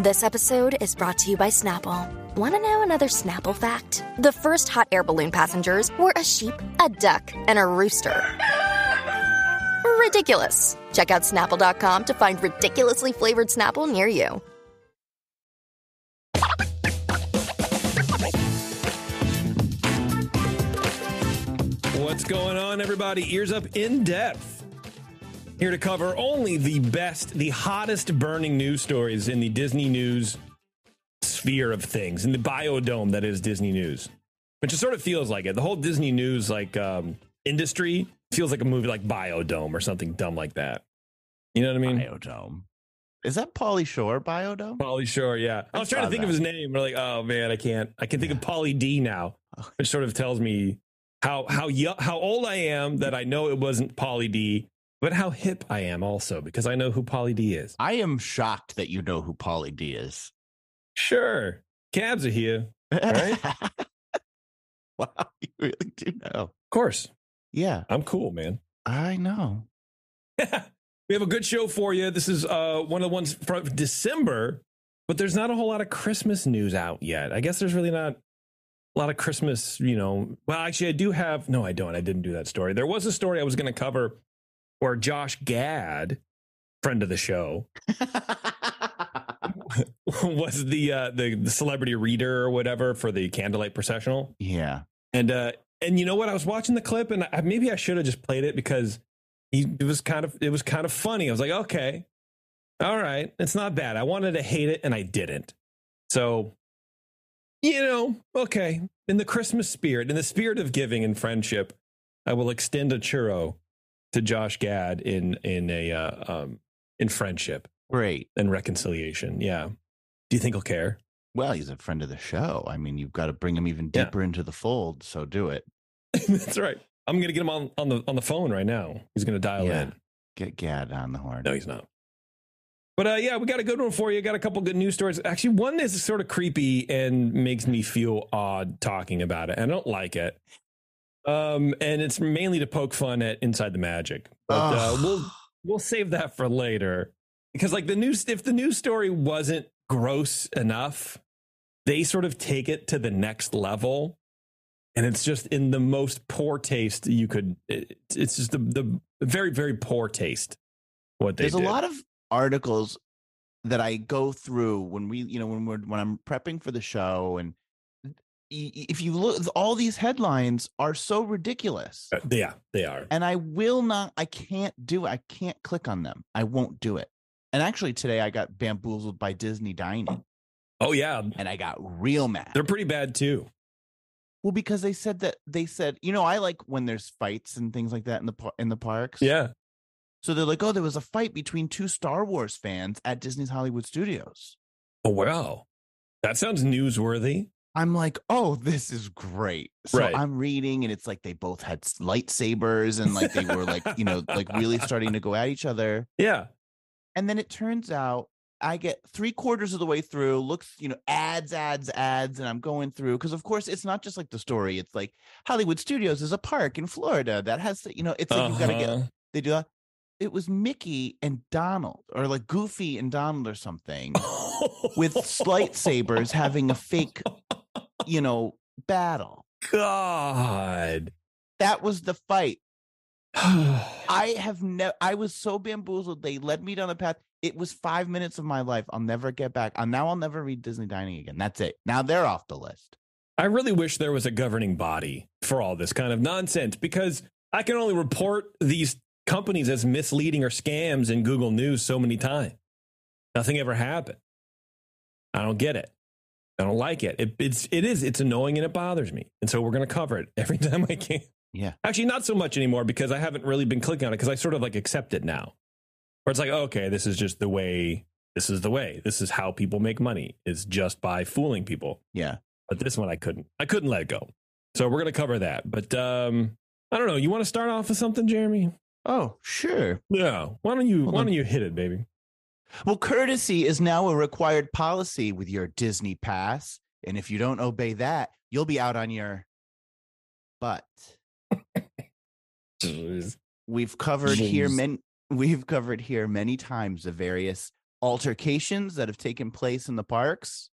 This episode is brought to you by Snapple. Want to know another Snapple fact? The first hot air balloon passengers were a sheep, a duck, and a rooster. Ridiculous. Check out snapple.com to find ridiculously flavored Snapple near you. What's going on, everybody? Ears up in depth. Here to cover only the best, the hottest burning news stories in the Disney news sphere of things, in the biodome that is Disney news. Which it sort of feels like it. The whole Disney news like um, industry feels like a movie like Biodome or something dumb like that. You know what I mean? Biodome. Is that Pauly Shore Biodome? Pauly Shore, yeah. I I was trying to think of his name. We're like, oh man, I can't. I can think of Pauly D now, Oh. which sort of tells me how how how old I am that I know it wasn't Pauly D, but how hip I am also because I know who Pauly D is. I am shocked that you know who Pauly D is. Sure, cabs are here, right? wow, you really do know. of course. Yeah, I'm cool, man. I know. we have a good show for you. This is uh, one of the ones from December, but there's not a whole lot of Christmas news out yet. I guess there's really not a lot of Christmas, you know. Well, actually, I do have. No, I don't. I didn't do that story. There was a story I was going to cover where Josh Gad, friend of the show, was the uh, the the celebrity reader or whatever for the candlelight processional. yeah. And uh and you know what? I was watching the clip and I, maybe I should have just played it because he it was kind of it was kind of funny. I was like, okay, all right, it's not bad. I wanted to hate it and I didn't. So, you know, okay. In the Christmas spirit, in the spirit of giving and friendship, I will extend a churro to Josh Gad in in a uh, um in friendship Great. and reconciliation. Yeah. Do you think he'll care? Well, he's a friend of the show. I mean, you've got to bring him even Yeah. deeper into the fold. So do it. That's right. I'm gonna get him on, on the on the phone right now. He's gonna dial Yeah. in. Get Gad on the horn. No, he's not. But uh, yeah, we got a good one for you. Got a couple good news stories. Actually, one is sort of creepy and makes me feel odd talking about it. I don't like it. Um, and it's mainly to poke fun at Inside the Magic. But uh, we'll we'll save that for later because like the news, if the news story wasn't gross enough, they sort of take it to the next level. And it's just in the most poor taste you could. It, it's just the, the very, very poor taste. What they There's did. a lot of articles that I go through when we, you know, when we're when I'm prepping for the show, and if you look, all these headlines are so ridiculous, Uh, yeah, they are. and I will not, I can't do it. I can't click on them. I won't do it. And actually, today I got bamboozled by Disney Dining, Oh yeah, and I got real mad. they're pretty bad too. Well, because they said that they said, you know, I like when there's fights and things like that in the in the parks. Yeah. So they're like, oh, there was a fight between two Star Wars fans at Disney's Hollywood Studios. Oh wow, that sounds newsworthy. I'm like, oh, this is great. So Right. I'm reading, and it's like they both had lightsabers, and like they were like, you know, like really starting to go at each other. Yeah. And then it turns out I get three quarters of the way through, looks, you know, ads, ads, ads, and I'm going through because, of course, it's not just like the story. It's like Hollywood Studios is a park in Florida that has, you know, it's like you've got to get Uh-huh. they do that. It was Mickey and Donald, or like Goofy and Donald, or something, with lightsabers having a fake, you know, battle. God. That was the fight. I have never. I was so bamboozled. They led me down the path. It was five minutes of my life. I'll never get back. And now I'll never read Disney Dining again. That's it. Now they're off the list. I really wish there was a governing body for all this kind of nonsense because I can only report these companies as misleading or scams in Google News so many times. Nothing ever happened. I don't get it. I don't like it. it it's it is it's annoying and it bothers me. And so we're going to cover it every time I can. Yeah. Actually, not so much anymore because I haven't really been clicking on it because I sort of like accept it now. Where it's like, okay, this is just the way this is the way. This is how people make money is just by fooling people. Yeah. But this one I couldn't. I couldn't let it go. So we're gonna cover that. But um I don't know. You want to start off with something, Jeremy? Oh, sure. Yeah. Why don't you Hold why on. don't you hit it, baby? Well, courtesy is now a required policy with your Disney pass. And if you don't obey that, you'll be out on your butt. We've covered here many we've covered here many times the various altercations that have taken place in the parks.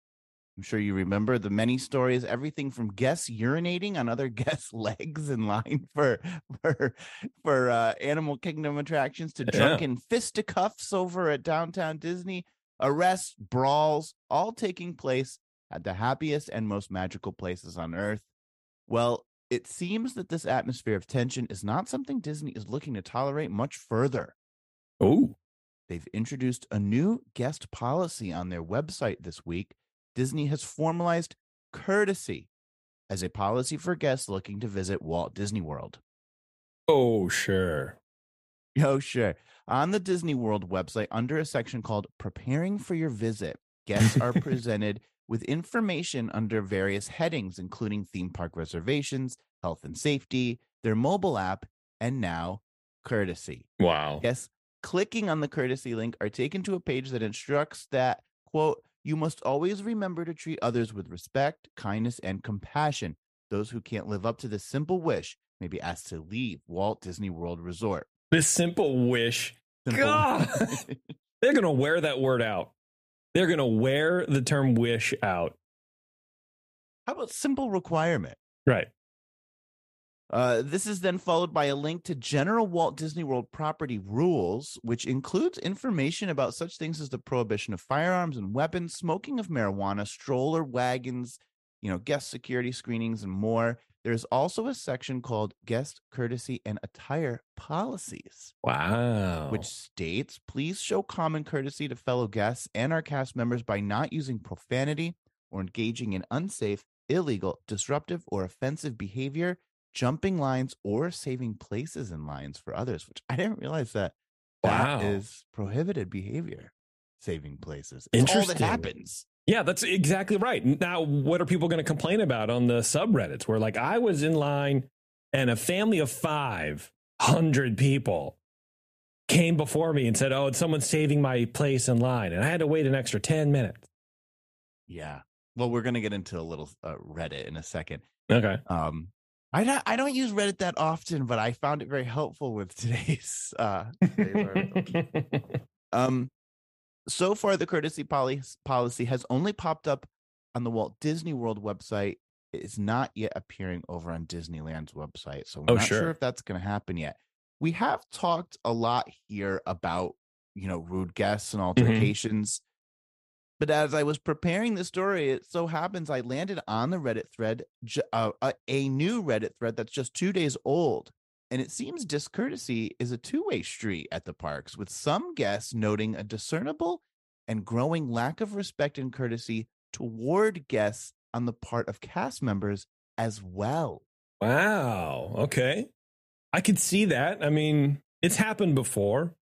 I'm sure you remember the many stories, everything from guests urinating on other guests' legs in line for for for uh, Animal Kingdom attractions to Yeah. drunken fisticuffs over at downtown Disney, arrests, brawls, all taking place at the happiest and most magical places on earth. Well, it seems that this atmosphere of tension is not something Disney is looking to tolerate much further. Oh. They've introduced a new guest policy on their website this week. Disney has formalized courtesy as a policy for guests looking to visit Walt Disney World. Oh, sure. Oh, sure. On the Disney World website, under a section called Preparing for Your Visit, guests are presented with information under various headings, including theme park reservations, health and safety, their mobile app, and now courtesy. Wow. Yes, clicking on the courtesy link are taken to a page that instructs that, quote, you must always remember to treat others with respect, kindness, and compassion. Those who can't live up to this simple wish may be asked to leave Walt Disney World Resort. This simple wish. Simple- God. They're gonna wear that word out. They're gonna wear the term wish out. How about simple requirement? Right. Uh, this is then followed by a link to general Walt Disney World property rules, which includes information about such things as the prohibition of firearms and weapons, smoking of marijuana, stroller wagons, you know, guest security screenings, and more. There's also a section called Guest Courtesy and Attire Policies, Wow. which states please show common courtesy to fellow guests and our cast members by not using profanity or engaging in unsafe, illegal, disruptive, or offensive behavior, jumping lines, or saving places in lines for others, which I didn't realize that Wow. that is prohibited behavior. Saving places. It's all that Interesting. happens. Yeah, that's exactly right. Now, what are people going to complain about on the subreddits? Where like I was in line and a family of five hundred people came before me and said, "Oh, someone's saving my place in line," and I had to wait an extra ten minutes. Yeah. Well, we're gonna get into a little uh, Reddit in a second. Okay. Um, I don't, I don't use Reddit that often, but I found it very helpful with today's uh, today's. Um, so far, the courtesy poli- policy has only popped up on the Walt Disney World website. It is not yet appearing over on Disneyland's website. So I'm Oh, not sure sure. if that's going to happen yet. We have talked a lot here about, you know, rude guests and altercations. But as I was preparing the story, it so happens I landed on the Reddit thread, uh, a, new Reddit thread that's just two days old. And it seems discourtesy is a two way street at the parks, with some guests noting a discernible and growing lack of respect and courtesy toward guests on the part of cast members as well. wow. Okay. I could see that. I mean, it's happened before.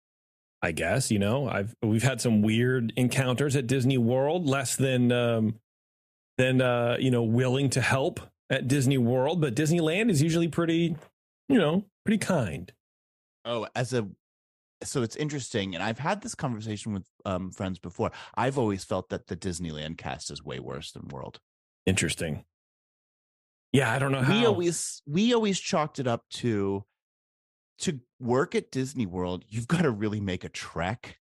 I guess you know I've we've had some weird encounters at Disney World, less than um, than uh, you know willing to help at Disney World, but Disneyland is usually pretty, you know, pretty kind. Oh, as a so it's interesting, and I've had this conversation with um, friends before. I've always felt that the Disneyland cast is way worse than World. Interesting. Yeah, I don't know how. we always we always chalked it up to to work at Disney World, you've got to really make a trek.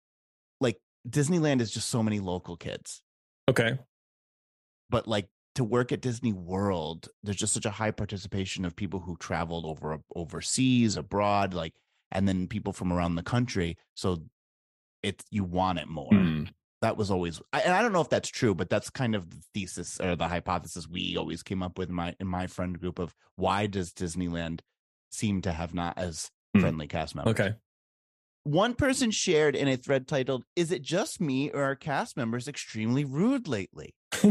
Like Disneyland is just so many local kids, okay. but like to work at Disney World, there's just such a high participation of people who traveled over overseas, abroad, like, and then people from around the country. So it's you want it more. Hmm. That was always, I, and I don't know if that's true, but that's kind of the thesis or the hypothesis we always came up with in my in my friend group of why does Disneyland seem to have not as Hmm. friendly cast members? Okay. One person shared in a thread titled, Is it just me or are cast members extremely rude lately?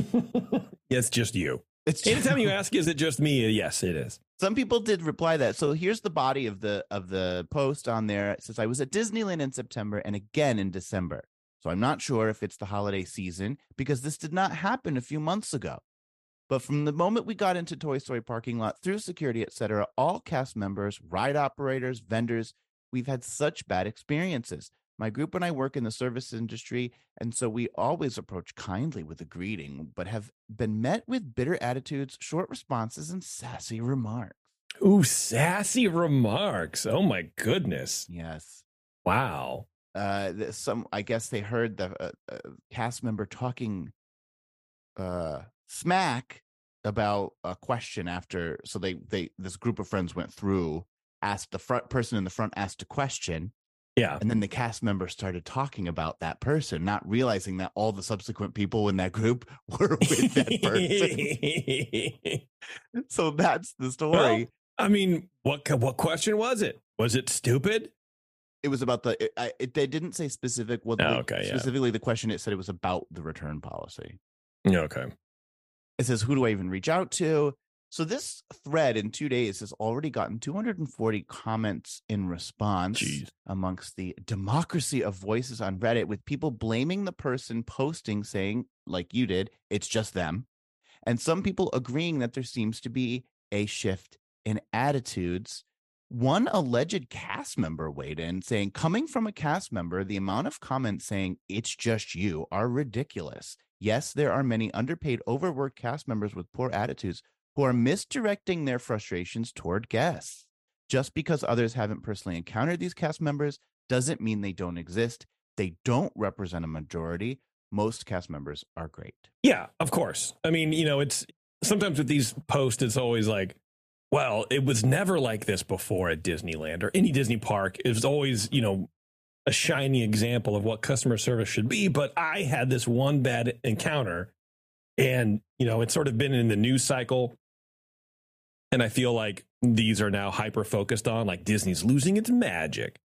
it's just you. It's Anytime you ask, is it just me? Yes, it is. Some people did reply that. So here's the body of the of the post on there. It says, I was at Disneyland in September and again in December. So I'm not sure if it's the holiday season because this did not happen a few months ago. But from the moment we got into Toy Story parking lot through security, etc., all cast members, ride operators, vendors, we've had such bad experiences. My group and I work in the service industry, and so we always approach kindly with a greeting, but have been met with bitter attitudes, short responses, and sassy remarks. Ooh, sassy remarks. Oh my goodness. Yes. Wow. Uh, some I guess they heard the uh, uh, cast member talking uh smack about a question after so they they this group of friends went through asked the front person in the front asked a question Yeah. and then the cast member started talking about that person not realizing that all the subsequent people in that group were with that person so that's the story Well, I mean, what what question was it? Was it stupid? it was about the it, I, it, they didn't say specific what Oh, the- okay, yeah. specifically the question it said it was about the return policy Okay. It says who do i even reach out to? So this thread in two days has already gotten 240 comments in response Jeez. amongst the democracy of voices on reddit with people blaming the person posting saying like you did it's just them and some people agreeing that there seems to be a shift in attitudes. One alleged cast member weighed in saying coming from a cast member the amount of comments saying it's just you are ridiculous yes there are many underpaid overworked cast members with poor attitudes who are misdirecting their frustrations toward guests just because others haven't personally encountered these cast members doesn't mean they don't exist they don't represent a majority most cast members are great Yeah, of course. I mean, you know, it's sometimes with these posts, it's always like, well, it was never like this before at Disneyland or any Disney park. It was always, you know, a shiny example of what customer service should be. But I had this one bad encounter, and you know, it's sort of been in the news cycle. And I feel like these are now hyper focused on like Disney's losing its magic.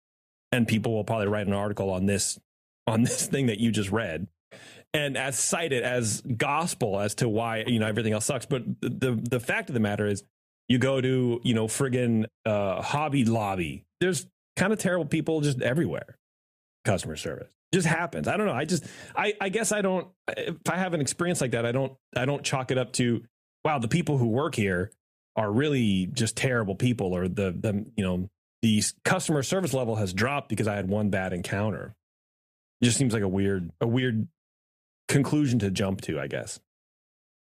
And people will probably write an article on this on this thing that you just read and as cited as gospel as to why you know everything else sucks. But the the, fact of the matter is, you go to you know friggin' uh, Hobby Lobby. There's kind of terrible people just everywhere. Customer service just happens. I don't know. I just I I guess I don't. If I have an experience like that, I don't I don't chalk it up to wow the people who work here are really just terrible people or the the you know the customer service level has dropped because I had one bad encounter. It just seems like a weird a weird conclusion to jump to, I guess.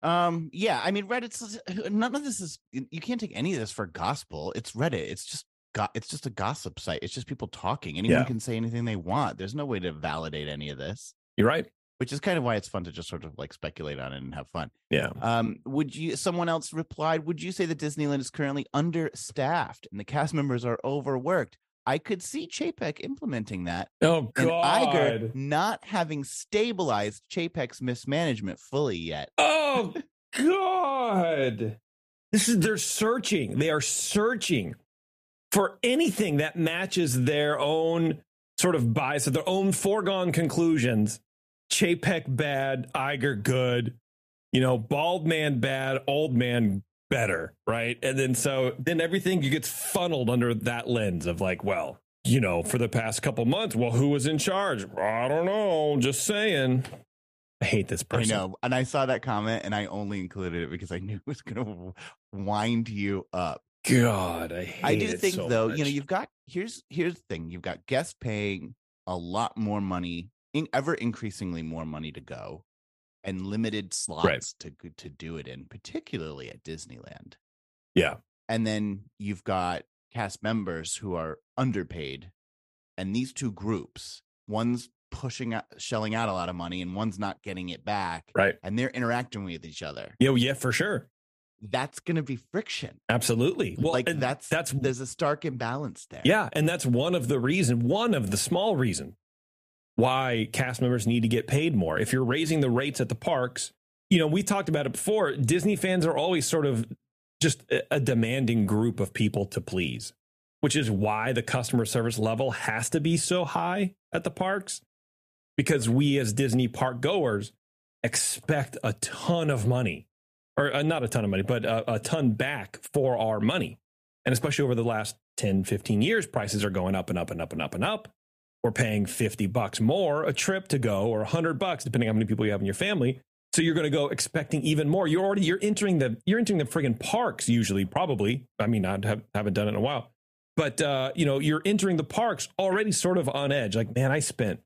Um, yeah, I mean, Reddit's none of this is you can't take any of this for gospel. It's Reddit. It's just got it's just a gossip site. It's just people talking. Anyone Yeah. can say anything they want. There's no way to validate any of this, You're right. which is kind of why it's fun to just sort of like speculate on it and have fun. Yeah. Um, would you someone else replied, would you say that Disneyland is currently understaffed and the cast members are overworked? I could see Chapek implementing that Oh and Iger not having stabilized Chapek's mismanagement fully yet. Oh God. This is they're searching. They are searching for anything that matches their own sort of bias, their own foregone conclusions. Chapek bad, Iger good, you know, bald man bad, old man better, right? And then so then everything gets funneled under that lens of like, well, you know, for the past couple months, well, who was in charge? I don't know. Just saying. I hate this person. I know. And I saw that comment and I only included it because I knew it was going to wind you up. God, I hate it. I do think so though, you know, you've got here's here's the thing. You've got guests paying a lot more money, in, ever increasingly more money to go and limited slots to to do it in, particularly at Disneyland. yeah, And then you've got cast members who are underpaid. And these two groups, one's pushing out shelling out a lot of money and one's not getting it back. right. And they're interacting with each other. Yeah, yeah, for sure. That's gonna be friction. Absolutely. Well, like and that's that's there's a stark imbalance there. yeah, and that's one of the reason, one of the small reason why cast members need to get paid more. If you're raising the rates at the parks, you know, we talked about it before. Disney fans are always sort of just a demanding group of people to please, which is why the customer service level has to be so high at the parks because we as Disney park goers expect a ton of money or uh, not a ton of money, but a, a ton back for our money. And especially over the last 10, 15 years, prices are going up and up and up and up and up. or paying 50 bucks more a trip to go or 100 bucks depending on how many people you have in your family. So you're going to go expecting even more. You're already you're entering the you're entering the friggin parks usually probably. I mean i have, haven't done it in a while. But uh, you know you're entering the parks already sort of on edge. Like man i spent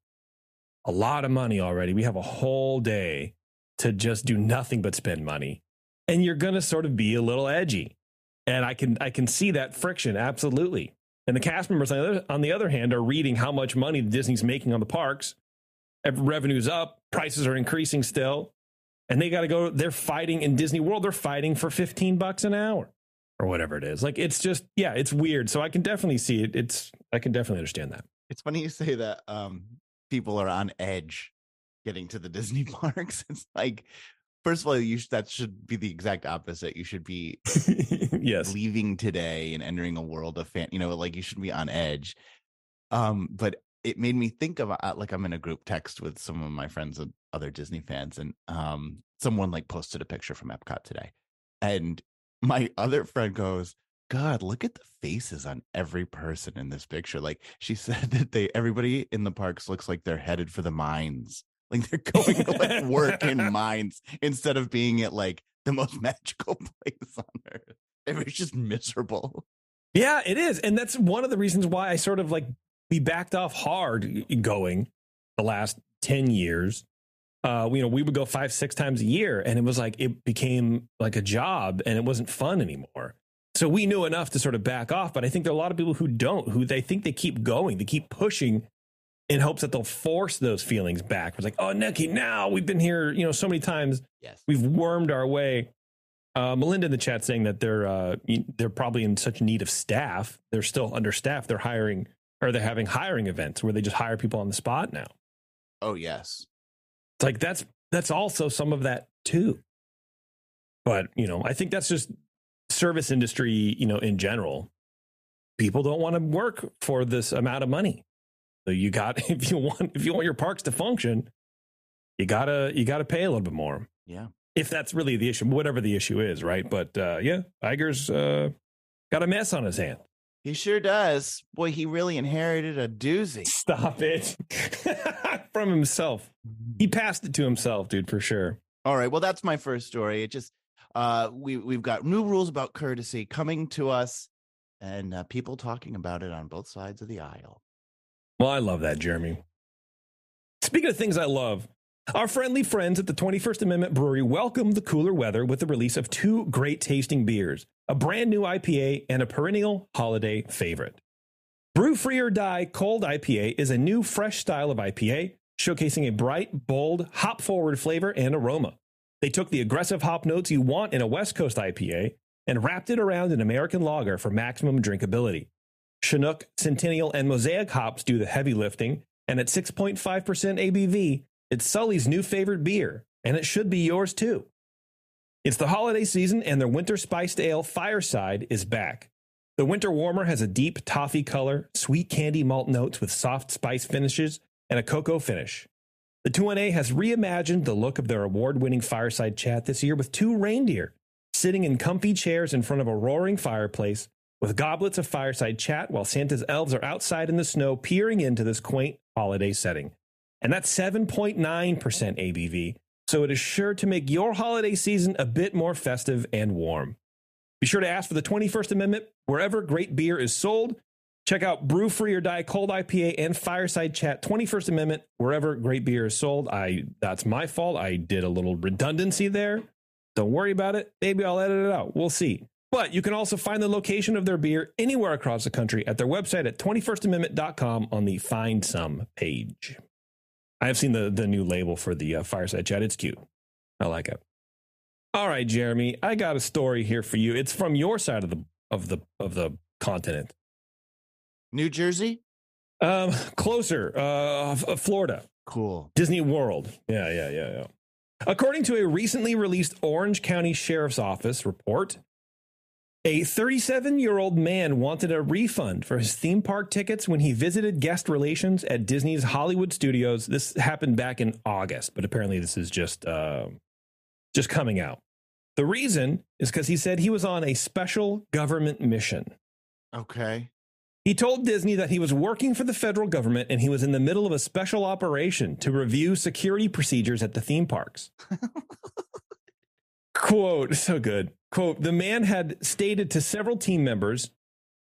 a lot of money already. We have a whole day to just do nothing but spend money and you're going to sort of be a little edgy and i can i can see that friction absolutely and the cast members, on the, other, on the other hand, are reading how much money Disney's making on the parks. Revenue's up, prices are increasing still, and they got to go. They're fighting in Disney World. They're fighting for fifteen bucks an hour or whatever it is. Like it's just, yeah, it's weird. So I can definitely see it. It's, I can definitely understand that. It's funny you say that. Um, people are on edge getting to the Disney parks. It's like first of all, you that should be the exact opposite. You should be yes leaving today and entering a world of fan. You know, like you should be on edge. Um, but it made me think of uh, like I'm in a group text with some of my friends and other Disney fans, and um, someone like posted a picture from Epcot today, and my other friend goes. God, look at the faces on every person in this picture. Like she said that they everybody in the parks looks like they're headed for the mines like they're going to like work in mines instead of being at like the most magical place on earth. It was just miserable. Yeah, it is. And that's one of the reasons why I sort of like we backed off hard going the last 10 years. Uh, you know, we would go five, six times a year, and it was like it became like a job and it wasn't fun anymore. So we knew enough to sort of back off. But I think there are a lot of people who don't, who they think they keep going, they keep pushing in hopes that they'll force those feelings back. It's like, oh, Neki, now we've been here, you know, so many times. Yes, we've wormed our way. Uh, Melinda in the chat saying that they're uh, they're probably in such need of staff. They're still understaffed. They're hiring or they're having hiring events where they just hire people on the spot now. Oh yes, it's like that's that's also some of that too. But you know, I think that's just service industry. You know, in general, people don't want to work for this amount of money. So you got if you want if you want your parks to function, you gotta you gotta pay a little bit more. Yeah. If that's really the issue, whatever the issue is, right? But uh, yeah, Iger's uh, got a mess on his hand. He sure does. Boy, he really inherited a doozy. Stop it. From himself. He passed it to himself, dude, for sure. All right. Well, that's my first story. It just uh we we've got new rules about courtesy coming to us and uh, people talking about it on both sides of the aisle. Well, I love that, Jeremy. Speaking of things I love, our friendly friends at the 21st Amendment Brewery welcome the cooler weather with the release of two great tasting beers, a brand new IPA and a perennial holiday favorite. Brew Free or Die Cold IPA is a new, fresh style of IPA, showcasing a bright, bold, hop forward flavor and aroma. They took the aggressive hop notes you want in a West Coast IPA and wrapped it around an American lager for maximum drinkability. Chinook, Centennial, and Mosaic hops do the heavy lifting, and at 6.5% ABV, it's Sully's new favorite beer, and it should be yours too. It's the holiday season, and their winter spiced ale Fireside is back. The winter warmer has a deep toffee color, sweet candy malt notes with soft spice finishes, and a cocoa finish. The 2NA has reimagined the look of their award winning fireside chat this year with two reindeer sitting in comfy chairs in front of a roaring fireplace with goblets of fireside chat while Santa's elves are outside in the snow peering into this quaint holiday setting. And that's 7.9% ABV, so it is sure to make your holiday season a bit more festive and warm. Be sure to ask for the 21st Amendment wherever great beer is sold. Check out Brew Free or Die Cold IPA and Fireside Chat 21st Amendment wherever great beer is sold. I that's my fault. I did a little redundancy there. Don't worry about it. Maybe I'll edit it out. We'll see. But you can also find the location of their beer anywhere across the country at their website at 21stamendment.com on the Find Some page. I have seen the, the new label for the uh, Fireside Chat. It's cute. I like it. All right, Jeremy, I got a story here for you. It's from your side of the of the of the continent. New Jersey? Um, closer, uh, Florida. Cool. Disney World. Yeah, yeah, yeah, yeah. According to a recently released Orange County Sheriff's Office report, a 37 year old man wanted a refund for his theme park tickets when he visited guest relations at Disney's Hollywood Studios. This happened back in August, but apparently this is just uh, just coming out. The reason is because he said he was on a special government mission. Okay. He told Disney that he was working for the federal government and he was in the middle of a special operation to review security procedures at the theme parks. Quote, so good. Quote, the man had stated to several team members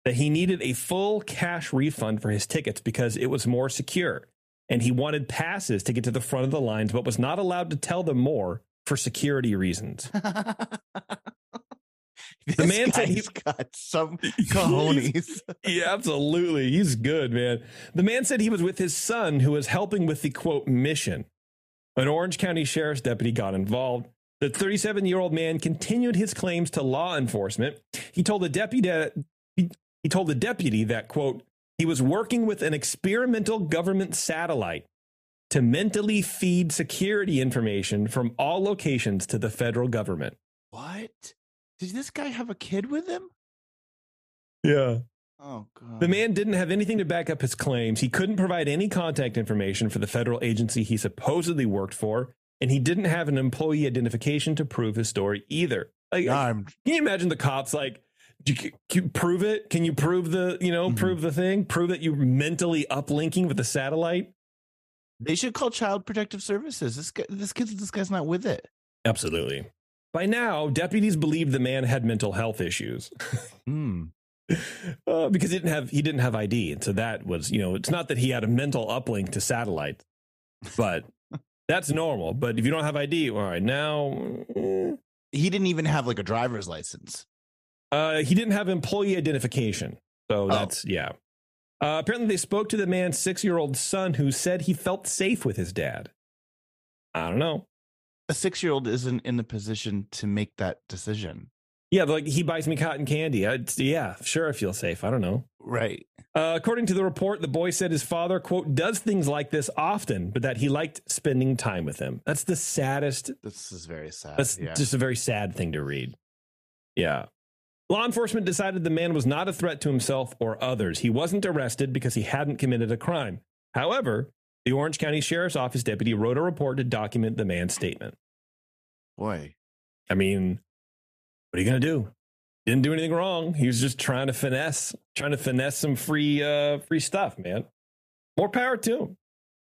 that he needed a full cash refund for his tickets because it was more secure. And he wanted passes to get to the front of the lines, but was not allowed to tell them more for security reasons. the man said he- he's got some cojones. yeah, absolutely. He's good, man. The man said he was with his son who was helping with the quote mission. An Orange County Sheriff's deputy got involved. The 37 year old man continued his claims to law enforcement. He told the deputy that he, he told the deputy that quote he was working with an experimental government satellite to mentally feed security information from all locations to the federal government. what? Did this guy have a kid with him? Yeah. Oh god. The man didn't have anything to back up his claims. He couldn't provide any contact information for the federal agency he supposedly worked for, and he didn't have an employee identification to prove his story either. Like, I'm can you imagine the cops like, "Do you- can you prove it? Can you prove the, you know, Mhm. prove the thing? Prove that you're mentally uplinking with the satellite? They should call Child Protective Services. This guy, this kid, this guy's not with it. Absolutely. By now, deputies believed the man had mental health issues. Hmm. uh, because he didn't have he didn't have ID, and so that was you know it's not that he had a mental uplink to satellite, but that's normal. But if you don't have ID, all right, now eh, He didn't even have like a driver's license. uh, he didn't have employee identification, so that's yeah. Uh, apparently, they spoke to the man's six year old son, who said he felt safe with his dad. I don't know. A six year old isn't in the position to make that decision. Yeah, like he buys me cotton candy. I, yeah, sure, I feel safe. I don't know. Right. Uh, according to the report, the boy said his father, quote, does things like this often, but that he liked spending time with him. That's the saddest. This is very sad. That's yeah. just a very sad thing to read. Yeah. Law enforcement decided the man was not a threat to himself or others. He wasn't arrested because he hadn't committed a crime. However, the Orange County Sheriff's Office deputy wrote a report to document the man's statement. Boy. I mean, what are you going to do? Didn't do anything wrong. He was just trying to finesse, trying to finesse some free, uh, free stuff, man. More power to him.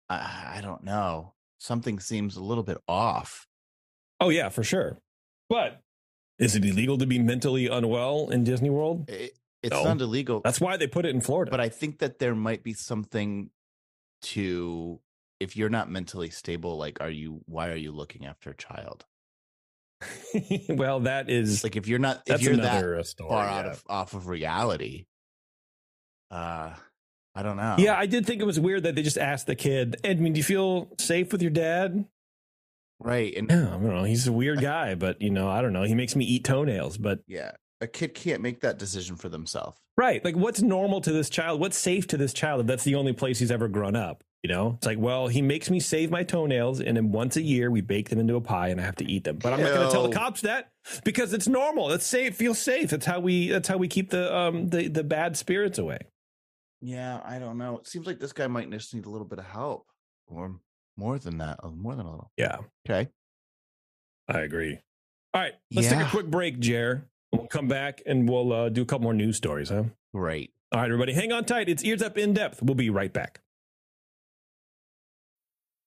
I, I don't know. Something seems a little bit off. Oh yeah, for sure. But is it illegal to be mentally unwell in Disney World? It, it's No. not illegal, That's why they put it in Florida. but I think that there might be something to if you're not mentally stable. Like, are you? Why are you looking after a child? well, that is Like, if you're not, if you're that uh, story. far out yeah. of off of reality, uh, I don't know. yeah, I did think it was weird that they just asked the kid, Edmund, do you feel safe with your dad? right. And Yeah, I don't know. He's a weird guy, but you know, I don't know. He makes me eat toenails, but yeah, a kid can't make that decision for themselves. Right. Like, what's normal to this child? What's safe to this child if that's the only place he's ever grown up? You know, it's like, well, he makes me save my toenails, and then once a year we bake them into a pie, and I have to eat them. But I'm not going to tell the cops that because it's normal. That's safe. Feels safe. That's how we. That's how we keep the um the the bad spirits away. Yeah, I don't know. It seems like this guy might just need a little bit of help, or more than that, uh, more than a little. Yeah, Okay. I agree. All right, let's take a quick break, Jer. We'll come back and we'll uh, do a couple more news stories, huh? Great. All right, everybody, hang on tight. It's ears up in depth. We'll be right back.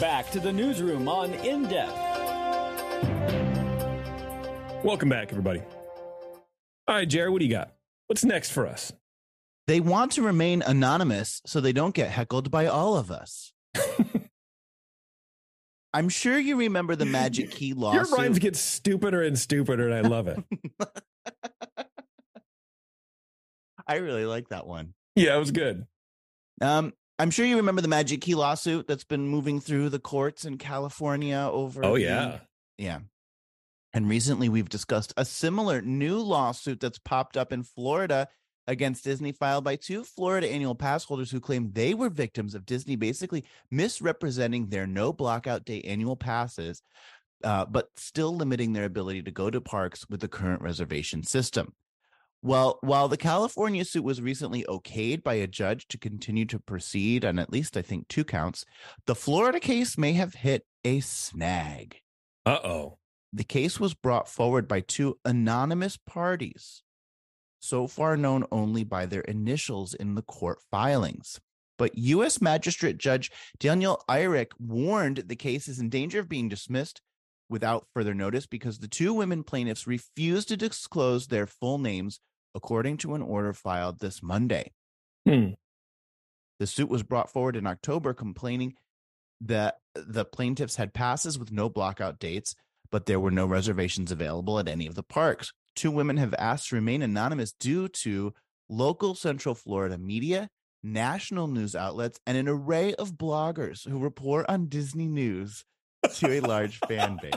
Back to the newsroom on In Depth. Welcome back, everybody. All right, Jared, what do you got? What's next for us? They want to remain anonymous so they don't get heckled by all of us. I'm sure you remember the Magic Key Your rhymes get stupider and stupider, and I love it. I really like that one. yeah, it was good. Um, I'm sure you remember the Magic Key lawsuit that's been moving through the courts in California over. Oh the- yeah, yeah. And recently, we've discussed a similar new lawsuit that's popped up in Florida against Disney, filed by two Florida annual pass holders who claim they were victims of Disney basically misrepresenting their no blockout day annual passes, uh, but still limiting their ability to go to parks with the current reservation system. Well, while the California suit was recently okayed by a judge to continue to proceed on at least, I think, two counts, the Florida case may have hit a snag. Uh oh. The case was brought forward by two anonymous parties, so far known only by their initials in the court filings. But U.S. Magistrate Judge Daniel Irick warned the case is in danger of being dismissed without further notice because the two women plaintiffs refused to disclose their full names, according to an order filed this Monday. Hmm. The suit was brought forward in October, complaining that the plaintiffs had passes with no blockout dates, but there were no reservations available at any of the parks. Two women have asked to remain anonymous due to local Central Florida media, national news outlets, and an array of bloggers who report on Disney news to a large fan base.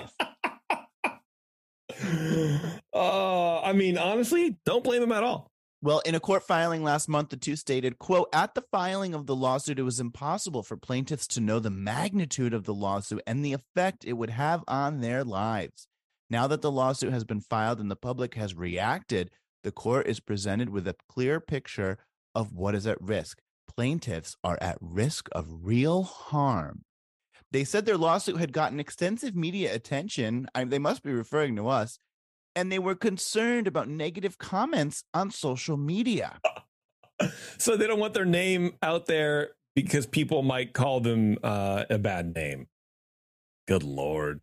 uh, I mean, honestly, don't blame him at all. Well, in a court filing last month, the two stated, quote, at the filing of the lawsuit, it was impossible for plaintiffs to know the magnitude of the lawsuit and the effect it would have on their lives. Now that the lawsuit has been filed and the public has reacted, the court is presented with a clear picture of what is at risk. Plaintiffs are at risk of real harm. They said their lawsuit had gotten extensive media attention. I, they must be referring to us and they were concerned about negative comments on social media. so they don't want their name out there because people might call them uh, a bad name. Good lord.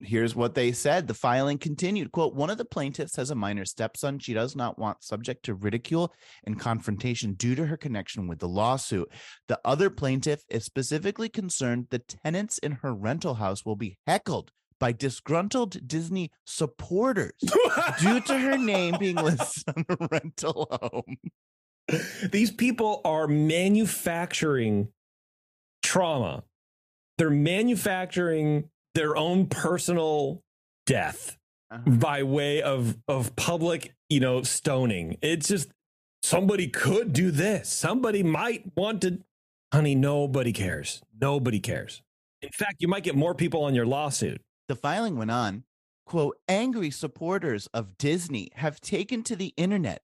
Here's what they said. The filing continued. Quote, one of the plaintiffs has a minor stepson she does not want subject to ridicule and confrontation due to her connection with the lawsuit. The other plaintiff is specifically concerned the tenants in her rental house will be heckled by disgruntled Disney supporters due to her name being listed on a rental home. These people are manufacturing trauma. They're manufacturing their own personal death uh-huh. by way of of public, you know, stoning. It's just somebody could do this. Somebody might want to honey, nobody cares. Nobody cares. In fact, you might get more people on your lawsuit. The filing went on, quote, angry supporters of Disney have taken to the internet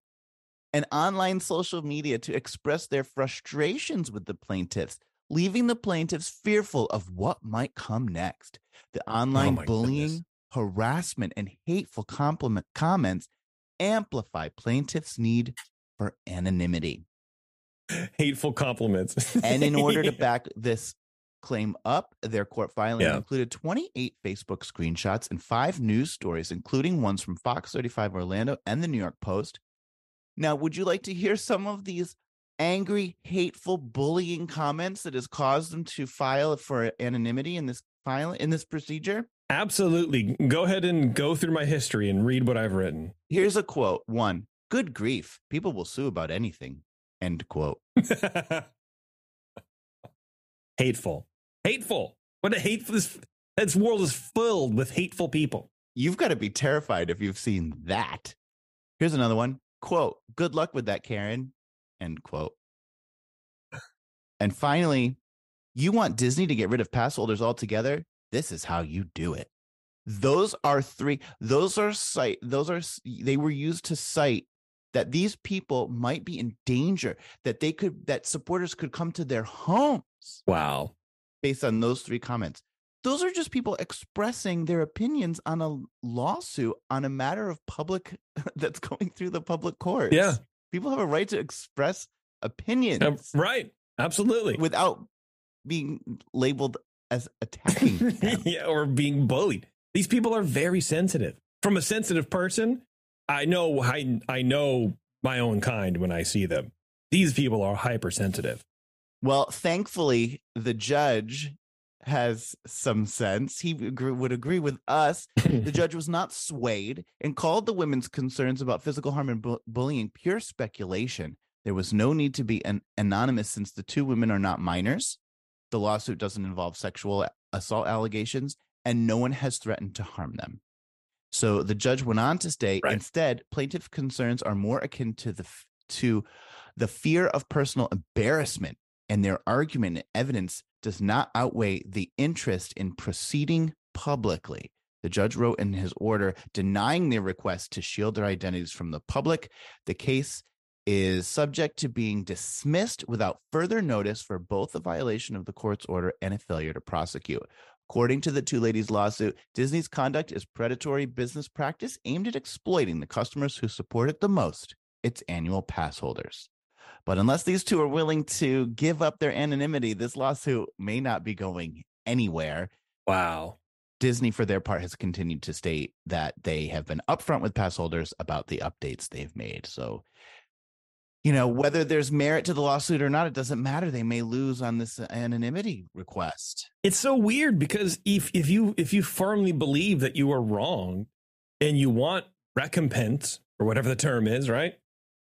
and online social media to express their frustrations with the plaintiffs, leaving the plaintiffs fearful of what might come next. The oh online oh bullying, goodness. harassment, and hateful compliment comments amplify plaintiffs' need for anonymity. Hateful compliments. and in order to back this claim up. Their court filing yeah. included 28 Facebook screenshots and five news stories, including ones from Fox 35 Orlando and the New York Post. Now, would you like to hear some of these angry, hateful, bullying comments that has caused them to file for anonymity in this file in this procedure? Absolutely. Go ahead and go through my history and read what I've written. Here's a quote. One, good grief. People will sue about anything. End quote. hateful. Hateful. What a hateful this this world is filled with hateful people. You've got to be terrified if you've seen that. Here's another one. Quote, good luck with that, Karen. End quote. And finally, you want Disney to get rid of pass holders altogether? This is how you do it. Those are three, those are cite, those are, they were used to cite that these people might be in danger, that they could, that supporters could come to their homes. Wow. Based on those three comments. Those are just people expressing their opinions on a lawsuit on a matter of public that's going through the public courts. Yeah. People have a right to express opinions. Uh, right. Absolutely. Without being labeled as attacking. yeah, or being bullied. These people are very sensitive. From a sensitive person, I know I I know my own kind when I see them. These people are hypersensitive. Well, thankfully, the judge has some sense. He agree, would agree with us. the judge was not swayed and called the women's concerns about physical harm and bu- bullying pure speculation. There was no need to be an- anonymous since the two women are not minors. The lawsuit doesn't involve sexual assault allegations, and no one has threatened to harm them. So the judge went on to state Right. instead, plaintiff concerns are more akin to the f- to the fear of personal embarrassment, and their argument and evidence does not outweigh the interest in proceeding publicly. The judge wrote in his order denying their request to shield their identities from the public. The case is subject to being dismissed without further notice for both a violation of the court's order and a failure to prosecute. According to the two ladies' lawsuit, Disney's conduct is predatory business practice aimed at exploiting the customers who support it the most, its annual pass holders. But unless these two are willing to give up their anonymity, this lawsuit may not be going anywhere. Wow. Disney, for their part, has continued to state that they have been upfront with pass holders about the updates they've made. So, you know, whether there's merit to the lawsuit or not, it doesn't matter. They may lose on this anonymity request. It's so weird because if if you if you firmly believe that you are wrong and you want recompense or whatever the term is, right?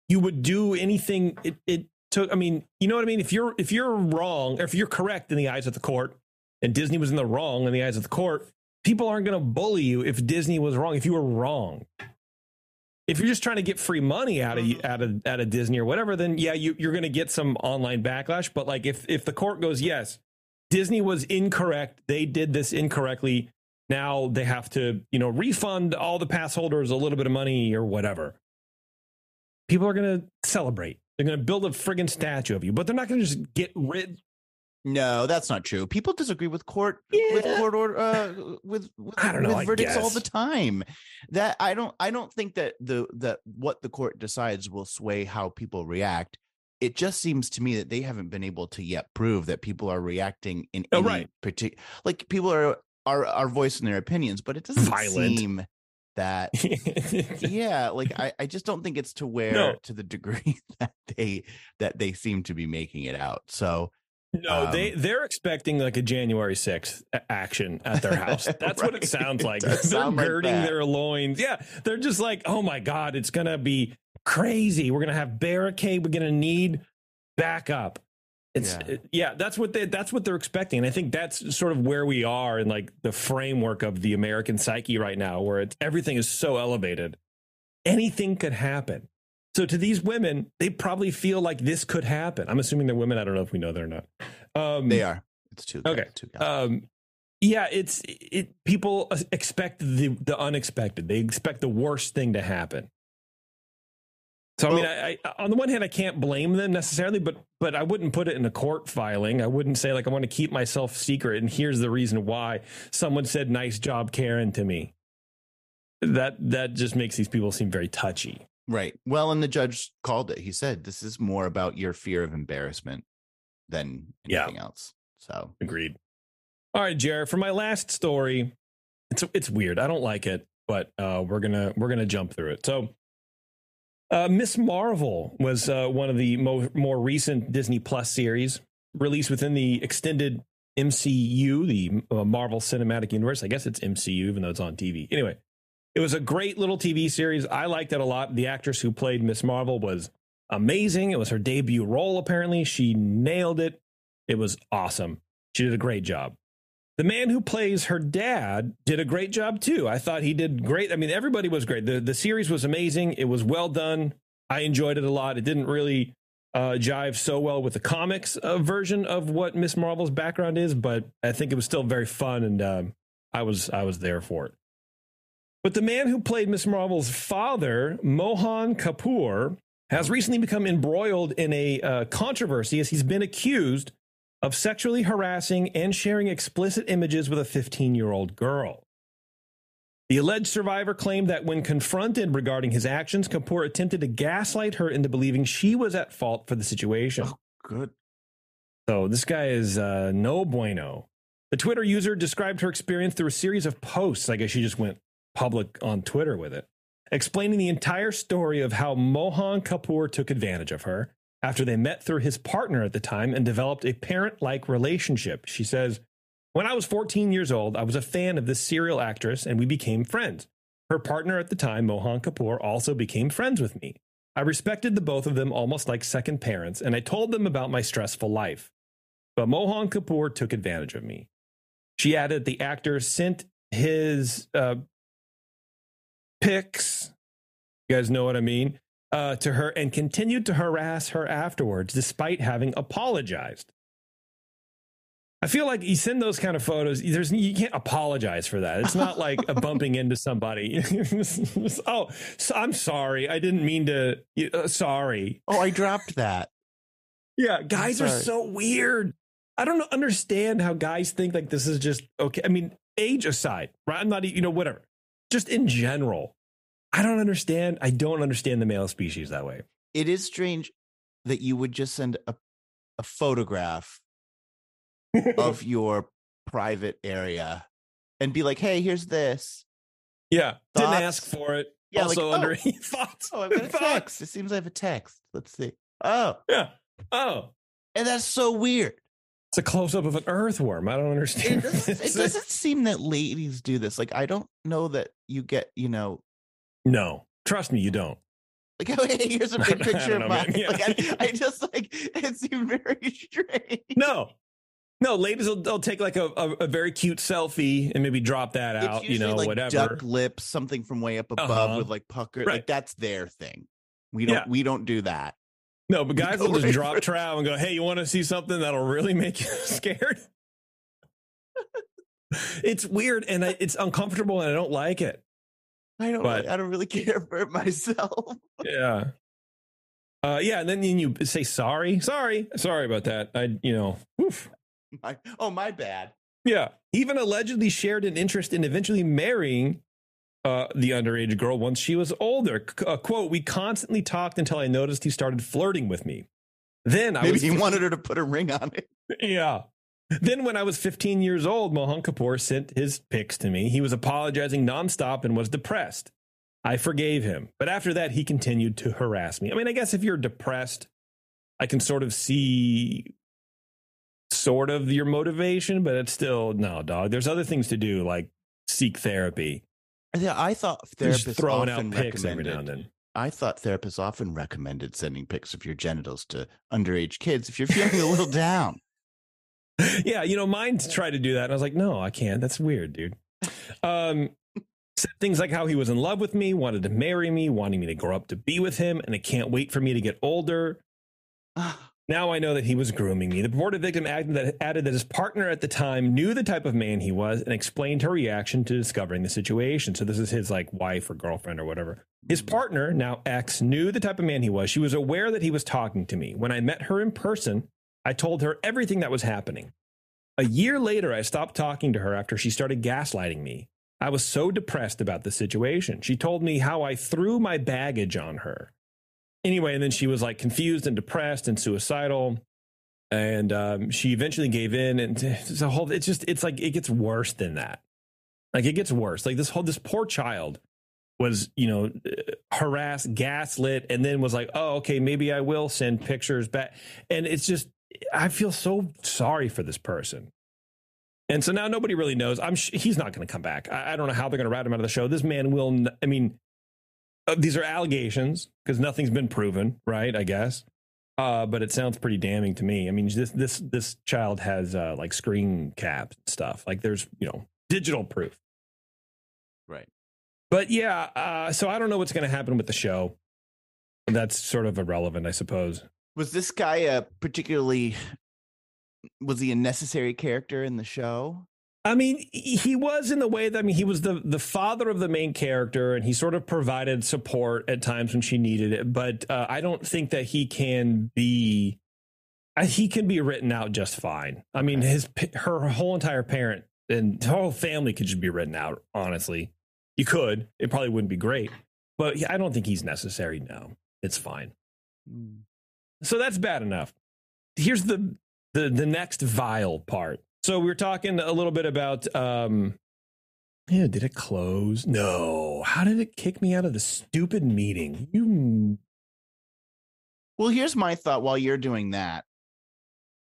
You would do anything it it took I mean, you know what I mean? If you're if you're wrong or if you're correct in the eyes of the court and Disney was in the wrong in the eyes of the court, people aren't going to bully you if Disney was wrong, if you were wrong. If you're just trying to get free money out of out of out of Disney or whatever, then yeah, you, you're going to get some online backlash. But like if if the court goes yes, Disney was incorrect. They did this incorrectly. Now they have to, you know, refund all the pass holders a little bit of money or whatever. People are going to celebrate. They're going to build a friggin' statue of you, but they're not going to just get rid. No, that's not true. People disagree with court with court order uh, with with, I don't know, with I verdicts all the time. That I don't I don't think that the that what the court decides will sway how people react. It just seems to me that they haven't been able to yet prove that people are reacting in Oh, any right. particular like people are are are voicing their opinions, but it doesn't Violent. seem that yeah like I, I just don't think it's to where No. to the degree that they that they seem to be making it out so No, they Um, they're expecting like a January sixth action at their house. That's what it sounds like. does they're like girding that. their loins. Yeah, they're just like, oh my god, it's gonna be crazy. We're gonna have barricade. We're gonna need backup. It's Yeah. yeah. yeah, that's what they that's what they're expecting. And I think that's sort of where we are in like the framework of the American psyche right now, where it's everything is so elevated. Anything could happen. So to these women, they probably feel like this could happen. I'm assuming they're women. I don't know if we know that or not. Um, they are it's too Okay. too um yeah it's it people expect the the unexpected they expect the worst thing to happen so i mean I, I on the one hand i can't blame them necessarily but but i wouldn't put it in a court filing i wouldn't say like i want to keep myself secret and here's the reason why someone said nice job karen to me that that just makes these people seem very touchy right well and the judge called it he said this is more about your fear of embarrassment than Yeah. anything else so Agreed. All right, Jared. For my last story, it's it's weird. I don't like it, but uh, we're gonna we're gonna jump through it. So, uh, Miss Marvel was uh, one of the mo- more recent Disney Plus series released within the extended MCU, the uh, Marvel Cinematic Universe. I guess it's MCU, even though it's on TV. Anyway, it was a great little TV series. I liked it a lot. The actress who played Miss Marvel was amazing. It was her debut role. Apparently, she nailed it. It was awesome. She did a great job. The man who plays her dad did a great job too. I thought he did great. I mean, everybody was great. The the series was amazing. It was well done. I enjoyed it a lot. It didn't really uh, jive so well with the comics uh, version of what Miss Marvel's background is, but I think it was still very fun, and um, I was I was there for it. But the man who played Miss Marvel's father, Mohan Kapoor, has recently become embroiled in a uh, controversy as he's been accused of sexually harassing and sharing explicit images with a 15 year old girl. The alleged survivor claimed that when confronted regarding his actions, Kapoor attempted to gaslight her into believing she was at fault for the situation. Oh, good So this guy is uh, no bueno. The Twitter user described her experience through a series of posts. I guess she just went public on Twitter with it, explaining the entire story of how Mohan Kapoor took advantage of her after they met through his partner at the time and developed a parent like relationship. She says, When I was 14 years old, I was a fan of this serial actress and we became friends. Her partner at the time, Mohan Kapoor, also became friends with me. I respected the both of them almost like second parents, and I told them about my stressful life. But Mohan Kapoor took advantage of me. She added the actor sent his uh, pics. You guys know what I mean? Uh, to her and continued to harass her afterwards, despite having apologized. I feel like you send those kind of photos. There's you can't apologize for that. It's not like a bumping into somebody. oh, so I'm sorry. I didn't mean to. Uh, sorry. Oh, I dropped that. Yeah, guys are so weird. I don't understand how guys think like this is just okay. I mean, age aside, right? I'm not, you know, whatever. Just in general, I don't understand. I don't understand the male species that way. It is strange that you would just send a, a photograph of your private area and be like, hey, here's this. yeah, didn't ask for it. Yeah, also like, under oh. thoughts. Oh, I've got a text. It seems I have a text. Let's see. Oh, Yeah. Oh, and that's so weird. it's a close up of an earthworm. I don't It understand. doesn't, it doesn't seem that ladies do this. Like, I don't know that you get, you know, no, trust me, you don't. like, oh, hey, here's a big picture know, of mine. Yeah. Like, I, I just like it seemed very strange. No. No, ladies will they'll take like a, a, a very cute selfie and maybe drop that It's out, you know, like whatever. duck lips, something from way up above Uh-huh. with like pucker. Right. Like that's their thing. We don't. Yeah. We don't do that. No, but guys will just right drop trow and go, "Hey, you want to see something that'll really make you scared?" it's weird and I, it's uncomfortable, and I don't like it. I don't. But- really, I don't really care for it myself. Yeah, uh, yeah, and then you say sorry, sorry, sorry about that. I, you know, oof. My, oh, my bad. yeah. Even allegedly shared an interest in eventually marrying uh, the underage girl once she was older. C- uh, quote: We constantly talked until I noticed he started flirting with me. Then I Maybe was he wanted her to put a ring on it. Yeah. Then, when I was 15 years old, Mohan Kapoor sent his pics to me. He was apologizing nonstop and was depressed. I forgave him. But after that, he continued to harass me. I mean, I guess if you're depressed, I can sort of see sort of your motivation, but it's still no, dog. There's other things to do, like seek therapy. Yeah, I thought therapists throwing out pics every now and then. I thought therapists often recommended sending pics of your genitals to underage kids if you're feeling a little down. Yeah, you know, mine tried to do that. And I was like, no, I can't. That's weird, dude. Um, said things like how he was in love with me, wanted to marry me, wanting me to grow up to be with him, and it can't wait for me to get older. Now I know that he was grooming me. The purported victim added that, added that his partner at the time knew the type of man he was and explained her reaction to discovering the situation. So this is his like wife or girlfriend or whatever. His partner, now ex, knew the type of man he was. She was aware that he was talking to me. When I met her in person, I told her everything that was happening. A year later, I stopped talking to her after she started gaslighting me. I was so depressed about the situation. She told me how I threw my baggage on her. Anyway, and then she was like confused and depressed and suicidal. And um, she eventually gave in. And it's a whole, it's just, it's like, it gets worse than that. Like, it gets worse. Like, this whole, this poor child was, you know, harassed, gaslit, and then was like, oh, okay, maybe I will send pictures back. And it's just, I feel so sorry for this person. And so now nobody really knows. I'm sh- he's not going to come back. I-, I don't know how they're going to rat him out of the show. This man will. N- I mean, uh, these are allegations because nothing's been proven, right? I guess. Uh, but it sounds pretty damning to me. I mean, this this this child has uh, like screen caps and stuff. Like there's you know digital proof. Right. But yeah, uh, so I don't know what's going to happen with the show. That's sort of irrelevant, I suppose. Was this guy a particularly was he a necessary character in the show? I mean, he was in the way that I mean, he was the the father of the main character, and he sort of provided support at times when she needed it. But uh, I don't think that he can be. He can be written out just fine. I mean, his her whole entire parent and whole family could just be written out. Honestly, you could. It probably wouldn't be great, but I don't think he's necessary. No, it's fine. So that's bad enough. Here's the the the next vile part. So we were talking a little bit about um yeah, did it close? No. How did it kick me out of the stupid meeting? You Well, here's my thought while you're doing that.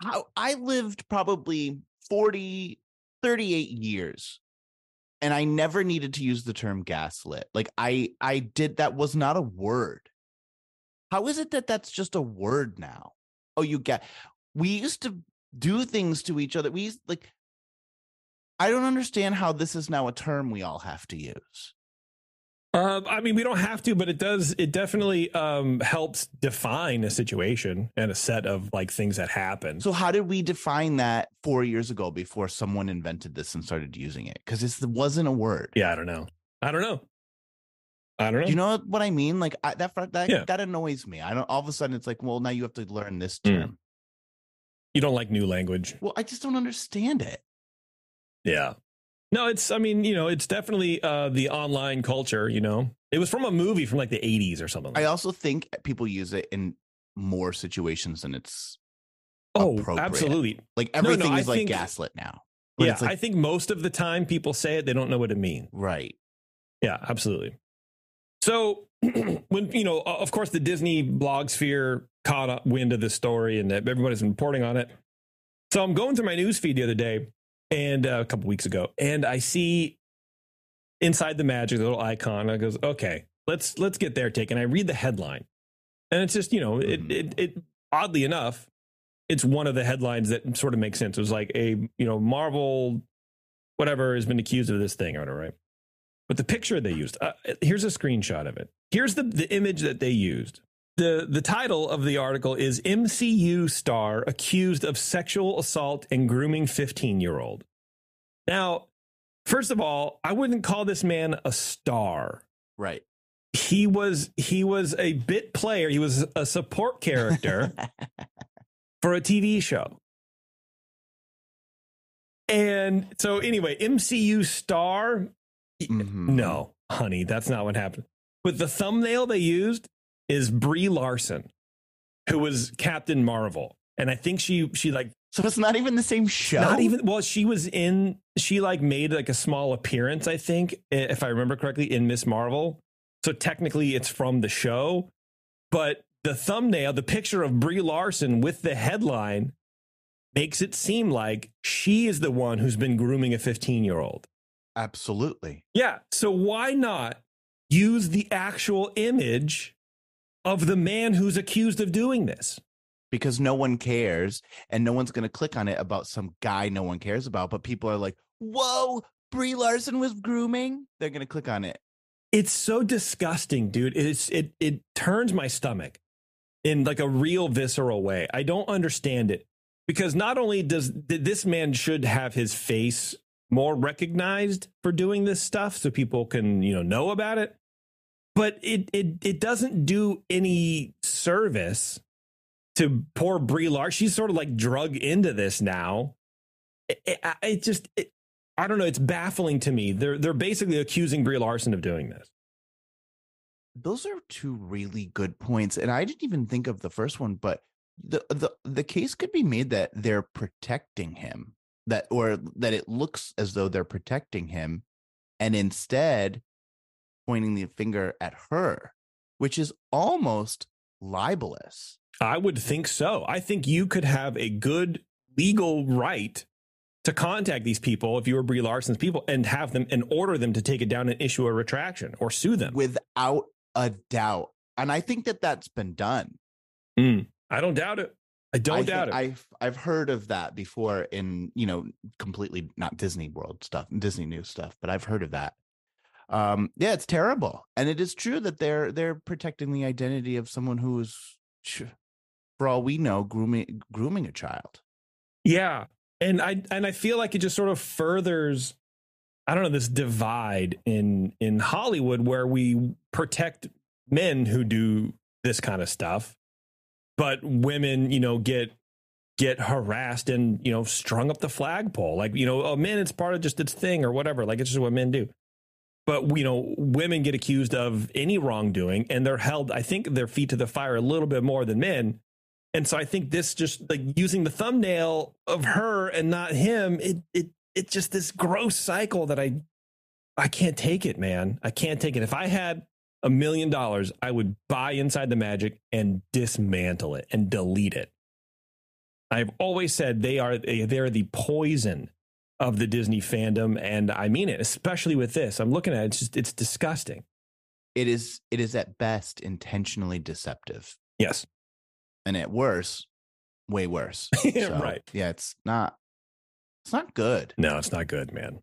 I, I lived probably 40, 38 years and I never needed to use the term gaslit. Like I I did that was not a word. How is it that that's just a word now? Oh, you get we used to do things to each other. We used like I don't understand how this is now a term we all have to use. Uh, I mean, we don't have to, but it does. It definitely um, helps define a situation and a set of like things that happen. So how did we define that four years ago before someone invented this and started using it? Because it wasn't a word. yeah, I don't know. I don't know. I don't know. Do you know what I mean? Like I, that that Yeah. that annoys me. I don't. All of a sudden, it's like, well, now you have to learn this Mm. term. You don't like new language. Well, I just don't understand it. Yeah. No, it's I mean, you know, it's definitely uh the online culture, you know. It was from a movie from like the 80s or something. I also think people use it in more situations than it's oh, absolutely. like No, no, everything I is like think- gaslit now. Yeah, like, I think most of the time people say it, they don't know what it means. right. Yeah, absolutely. So when you know, of course, the Disney blog sphere caught wind of this story, and everybody's been reporting on it. So I'm going through my news feed the other day, and uh, a couple weeks ago, and I see inside the magic the little icon. I goes, okay, let's let's get their take, and I read the headline, and it's just you know, it it, it oddly enough, it's one of the headlines that sort of makes sense. It was like a you know Marvel, whatever has been accused of this thing or whatever, right? But the picture they used, uh, here's a screenshot of it. Here's the, the image that they used. The, the title of the article is MCU star accused of sexual assault and grooming 15 year old. Now, first of all, I wouldn't call this man a star. Right. He was he was a bit player. He was a support character for a TV show. And so anyway, MCU star Mhm. no, honey, that's not what happened. But the thumbnail they used is Brie Larson, who was Captain Marvel, and I think she she like So it's not even the same show. not even well she was in she like made like a small appearance I think if I remember correctly in Miss Marvel. So technically it's from the show, but the thumbnail, the picture of Brie Larson with the headline makes it seem like she is the one who's been grooming a 15 year old. Absolutely. Yeah. So why not use the actual image of the man who's accused of doing this? Because no one cares and no one's going to click on it about some guy no one cares about. But people are like, whoa, Brie Larson was grooming. They're going to click on it. It's so disgusting, dude. It's it it turns my stomach in like a real visceral way. I don't understand it because not only does th- this man should have his face more recognized for doing this stuff so people can, you know, know about it, but it it it doesn't do any service to poor Brie Larson. She's sort of like drug into this now. It, it, it just it, I don't know. It's baffling to me. They're they're basically accusing Brie Larson of doing this. Those are two really good points. And I didn't even think of the first one, but the the the case could be made that they're protecting him. That or that it looks as though they're protecting him and instead pointing the finger at her, which is almost libelous. I would think so. I think you could have a good legal right to contact these people if you were Brie Larson's people and have them and order them to take it down and issue a retraction or sue them. without a doubt. And I think that that's been done. Mm, I don't doubt it. I don't I doubt it. I've I've heard of that before in you know completely not Disney World stuff, Disney news stuff, but I've heard of that. Um, yeah, it's terrible, and it is true that they're they're protecting the identity of someone who is, for all we know, grooming grooming a child. Yeah. And I and I feel like it just sort of furthers I don't know this divide in in Hollywood where we protect men who do this kind of stuff but women, you know, get get harassed and, you know, strung up the flagpole. Like, you know, oh men it's part of just its thing or whatever. Like it's just what men do. But you know, women get accused of any wrongdoing and they're held I think their feet to the fire a little bit more than men. And so I think this just like using the thumbnail of her and not him, it it it just this gross cycle that I I can't take it, man. I can't take it. If I had a million dollars, I would buy Inside the Magic and dismantle it and delete it. I've always said they are they are the poison of the Disney fandom, and I mean it, especially with this. I'm looking at it, it's just it's disgusting. It is it is at best intentionally deceptive, Yes. and at worst, way worse. So, right. Yeah, it's not. It's not good. No, it's not good, man.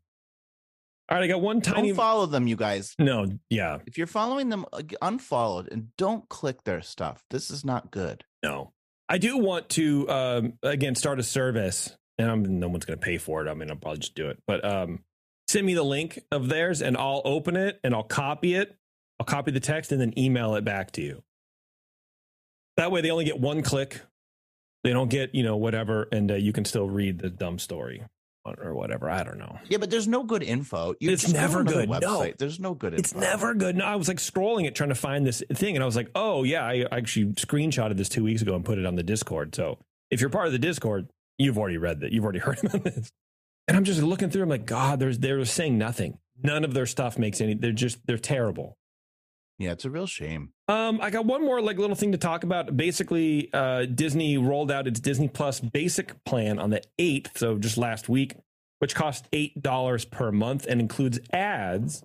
All right, I got one tiny. Don't follow them, you guys. no, yeah, If you're following them, uh, unfollowed and don't click their stuff. This is not good. no. I do want to um, again start a service, and I'm, no one's going to pay for it. I mean, I'll probably just do it. But um, send me the link of theirs, and I'll open it and I'll copy it. I'll copy the text and then email it back to you. That way, they only get one click. They don't get you know whatever, and uh, you can still read the dumb story or- whatever. I don't know. Yeah, but there's no good info. You It's never good. No. Website. There's no good info. It's never good. No, I was like scrolling it trying to find this thing, and I was like, oh yeah, I actually screenshotted this two weeks ago and put it on the Discord. So if you're part of the Discord, you've already read that. You've already heard about this. And I'm just looking through. I'm like, God, there's they're saying nothing. None of their stuff makes any. They're just they're terrible. Yeah, it's a real shame. Um, I got one more like little thing to talk about. Basically, uh, Disney rolled out its Disney Plus basic plan on the eighth, so just last week, which costs eight dollars per month and includes ads,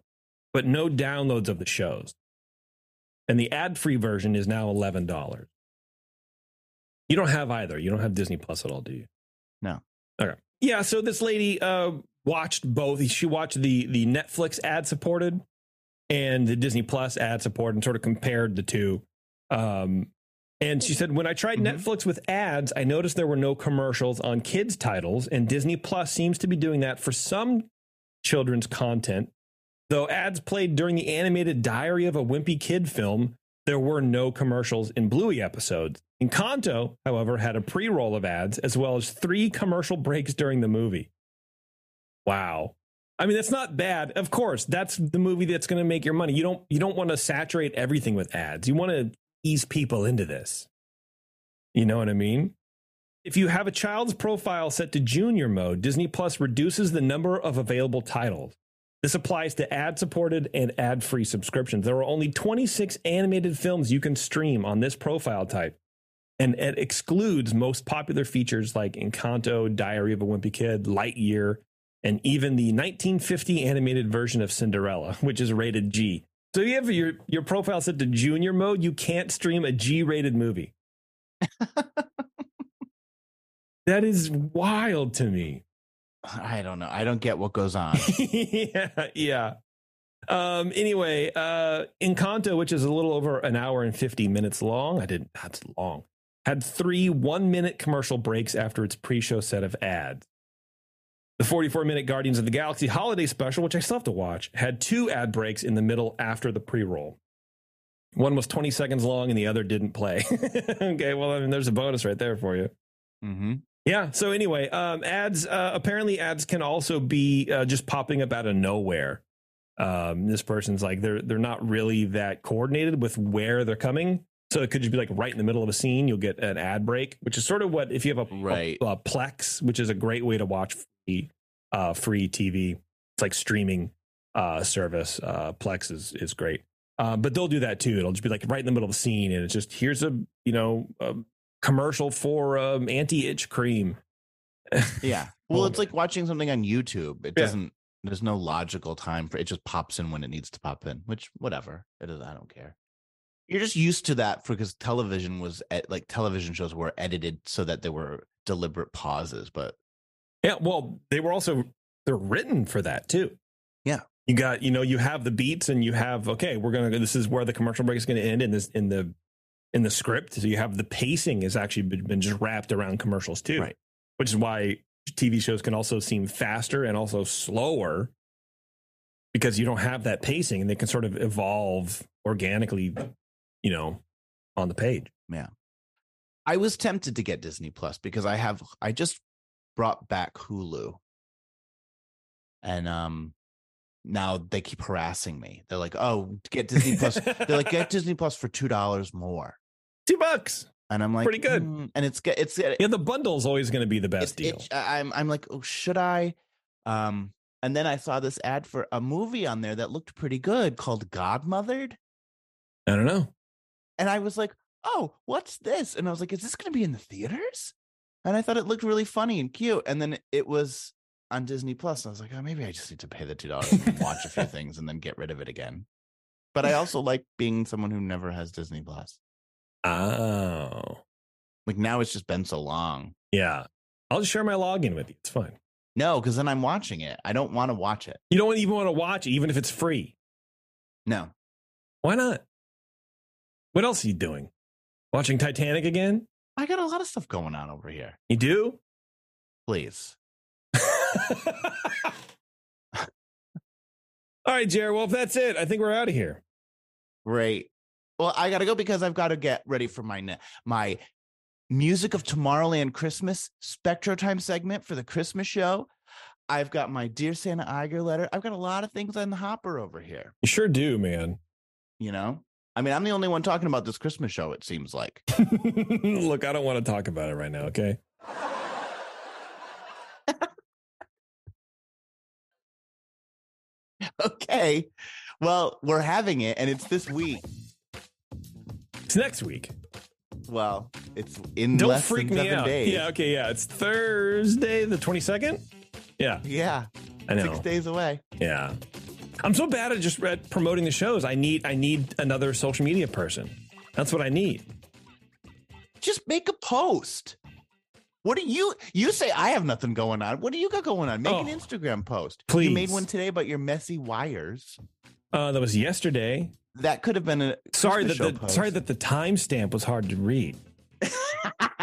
but no downloads of the shows. And the ad-free version is now eleven dollars. You don't have either. You don't have Disney Plus at all, do you? No. Okay. Yeah. So this lady uh, watched both. She watched the the Netflix ad supported and the Disney Plus ad support and sort of compared the two. Um, and she said, when I tried Mhm. Netflix with ads, I noticed there were no commercials on kids' titles, and Disney Plus seems to be doing that for some children's content. Though ads played during the animated Diary of a Wimpy Kid film, there were no commercials in Bluey episodes. Encanto, however, had a pre roll of ads as well as three commercial breaks during the movie. Wow. I mean, that's not bad. Of course, that's the movie that's going to make your money. You don't you don't want to saturate everything with ads. You want to ease people into this. You know what I mean? If you have a child's profile set to junior mode, Disney Plus reduces the number of available titles. This applies to ad supported and ad free subscriptions. There are only 26 animated films you can stream on this profile type, and it excludes most popular features like Encanto, Diary of a Wimpy Kid, Lightyear, and even the 1950 animated version of Cinderella, which is rated G. So if you have your, your profile set to junior mode, you can't stream a G rated movie. that is wild to me. I don't know. I don't get what goes on. yeah, yeah. Um, anyway, uh, Encanto, which is a little over an hour and 50 minutes long, I didn't, that's long, had three one minute commercial breaks after its pre show set of ads. The 44 minute Guardians of the Galaxy holiday special, which I still have to watch, had two ad breaks in the middle after the pre roll. One was 20 seconds long and the other didn't play. okay, well, I mean, there's a bonus right there for you. hmm Yeah. So anyway, um, ads. Uh, apparently, ads can also be uh, just popping up out of nowhere. Um, this person's like they're they're not really that coordinated with where they're coming. So it could just be like right in the middle of a scene, you'll get an ad break, which is sort of what if you have a, Right. a, a Plex, which is a great way to watch uh, free TV. It's like streaming uh, service. Uh, Plex is is great. Uh, but they'll do that too. It'll just be like right in the middle of the scene, and it's just here's a you know a commercial for um, anti itch cream. Yeah. Well, it's like watching something on YouTube. It Yeah. doesn't. There's no logical time for it. Just pops in when it needs to pop in. Which whatever it is. I don't care. You're just used to that for because television was ed- like television shows were edited so that there were deliberate pauses. But Yeah, well, they were also they're written for that too. Yeah. You got, you know, you have the beats and you have okay, we're going to this is where the commercial break is going to end in this in the in the script. So you have the pacing has actually been, been just wrapped around commercials too. Right. Which is why TV shows can also seem faster and also slower because you don't have that pacing and they can sort of evolve organically, you know, on the page. Yeah. I was tempted to get Disney Plus because I have I just brought back Hulu. And um now they keep harassing me. They're like, "Oh, get Disney Plus." They're like, "Get Disney Plus for $2 more." 2 bucks. And I'm like, Pretty good. "Mm," And it's get it's it, Yeah, the bundle is always going to be the best it- deal. it- I'm I'm like, "Oh, should I?" Um and then I saw this ad for a movie on there that looked pretty good called Godmothered. I don't know. And I was like, oh, what's this? And I was like, is this going to be in the theaters? And I thought it looked really funny and cute. And then it was on Disney Plus. And I was like, oh, maybe I just need to pay the $2 and watch a few things and then get rid of it again. But I also like being someone who never has Disney Plus. Oh. Like now it's just been so long. Yeah. I'll just share my login with you. It's fine. No, because then I'm watching it. I don't want to watch it. You don't even want to watch, it, even if it's free. No. Why not? What else are you doing? Watching Titanic again? I got a lot of stuff going on over here. You do? Please. All right, Jared. Well, if that's it, I think we're out of here. Great. Well, I gotta go because I've got to get ready for my my music of Tomorrowland Christmas Spectro Time segment for the Christmas show. I've got my Dear Santa Iger letter. I've got a lot of things on the hopper over here. You sure do, man. You know, I mean, I'm the only one talking about this Christmas show. It seems like. Look, I don't want to talk about it right now. Okay. okay. Well, we're having it, and it's this week. It's next week. Well, it's in Don't less freak than me seven out. days. Yeah. Okay. Yeah. It's Thursday, the twenty second. Yeah. Yeah. I know. Six days away. Yeah. I'm so bad at just at promoting the shows. I need I need another social media person. That's what I need. Just make a post. What do you you say I have nothing going on? What do you got going on? Make an Oh, Instagram post. Please. You made one today about your messy wires. Uh, that was yesterday. That could have been a Sorry that the post. sorry that the timestamp was hard to read.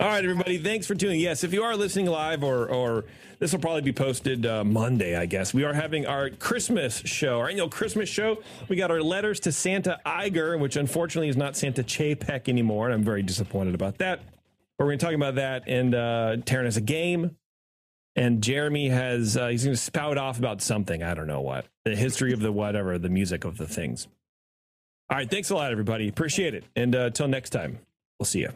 All right, everybody. Thanks for tuning. Yes, if you are listening live, or or this will probably be posted uh, Monday, I guess. We are having our Christmas show, our annual Christmas show. We got our letters to Santa Iger, which unfortunately is not Santa Chapek anymore, and I'm very disappointed about that. But we're going to talk about that, and uh, Taryn has a game, and Jeremy has uh, he's going to spout off about something. I don't know what the history of the whatever, the music of the things. All right, thanks a lot, everybody. Appreciate it, and uh, next time, we'll see you.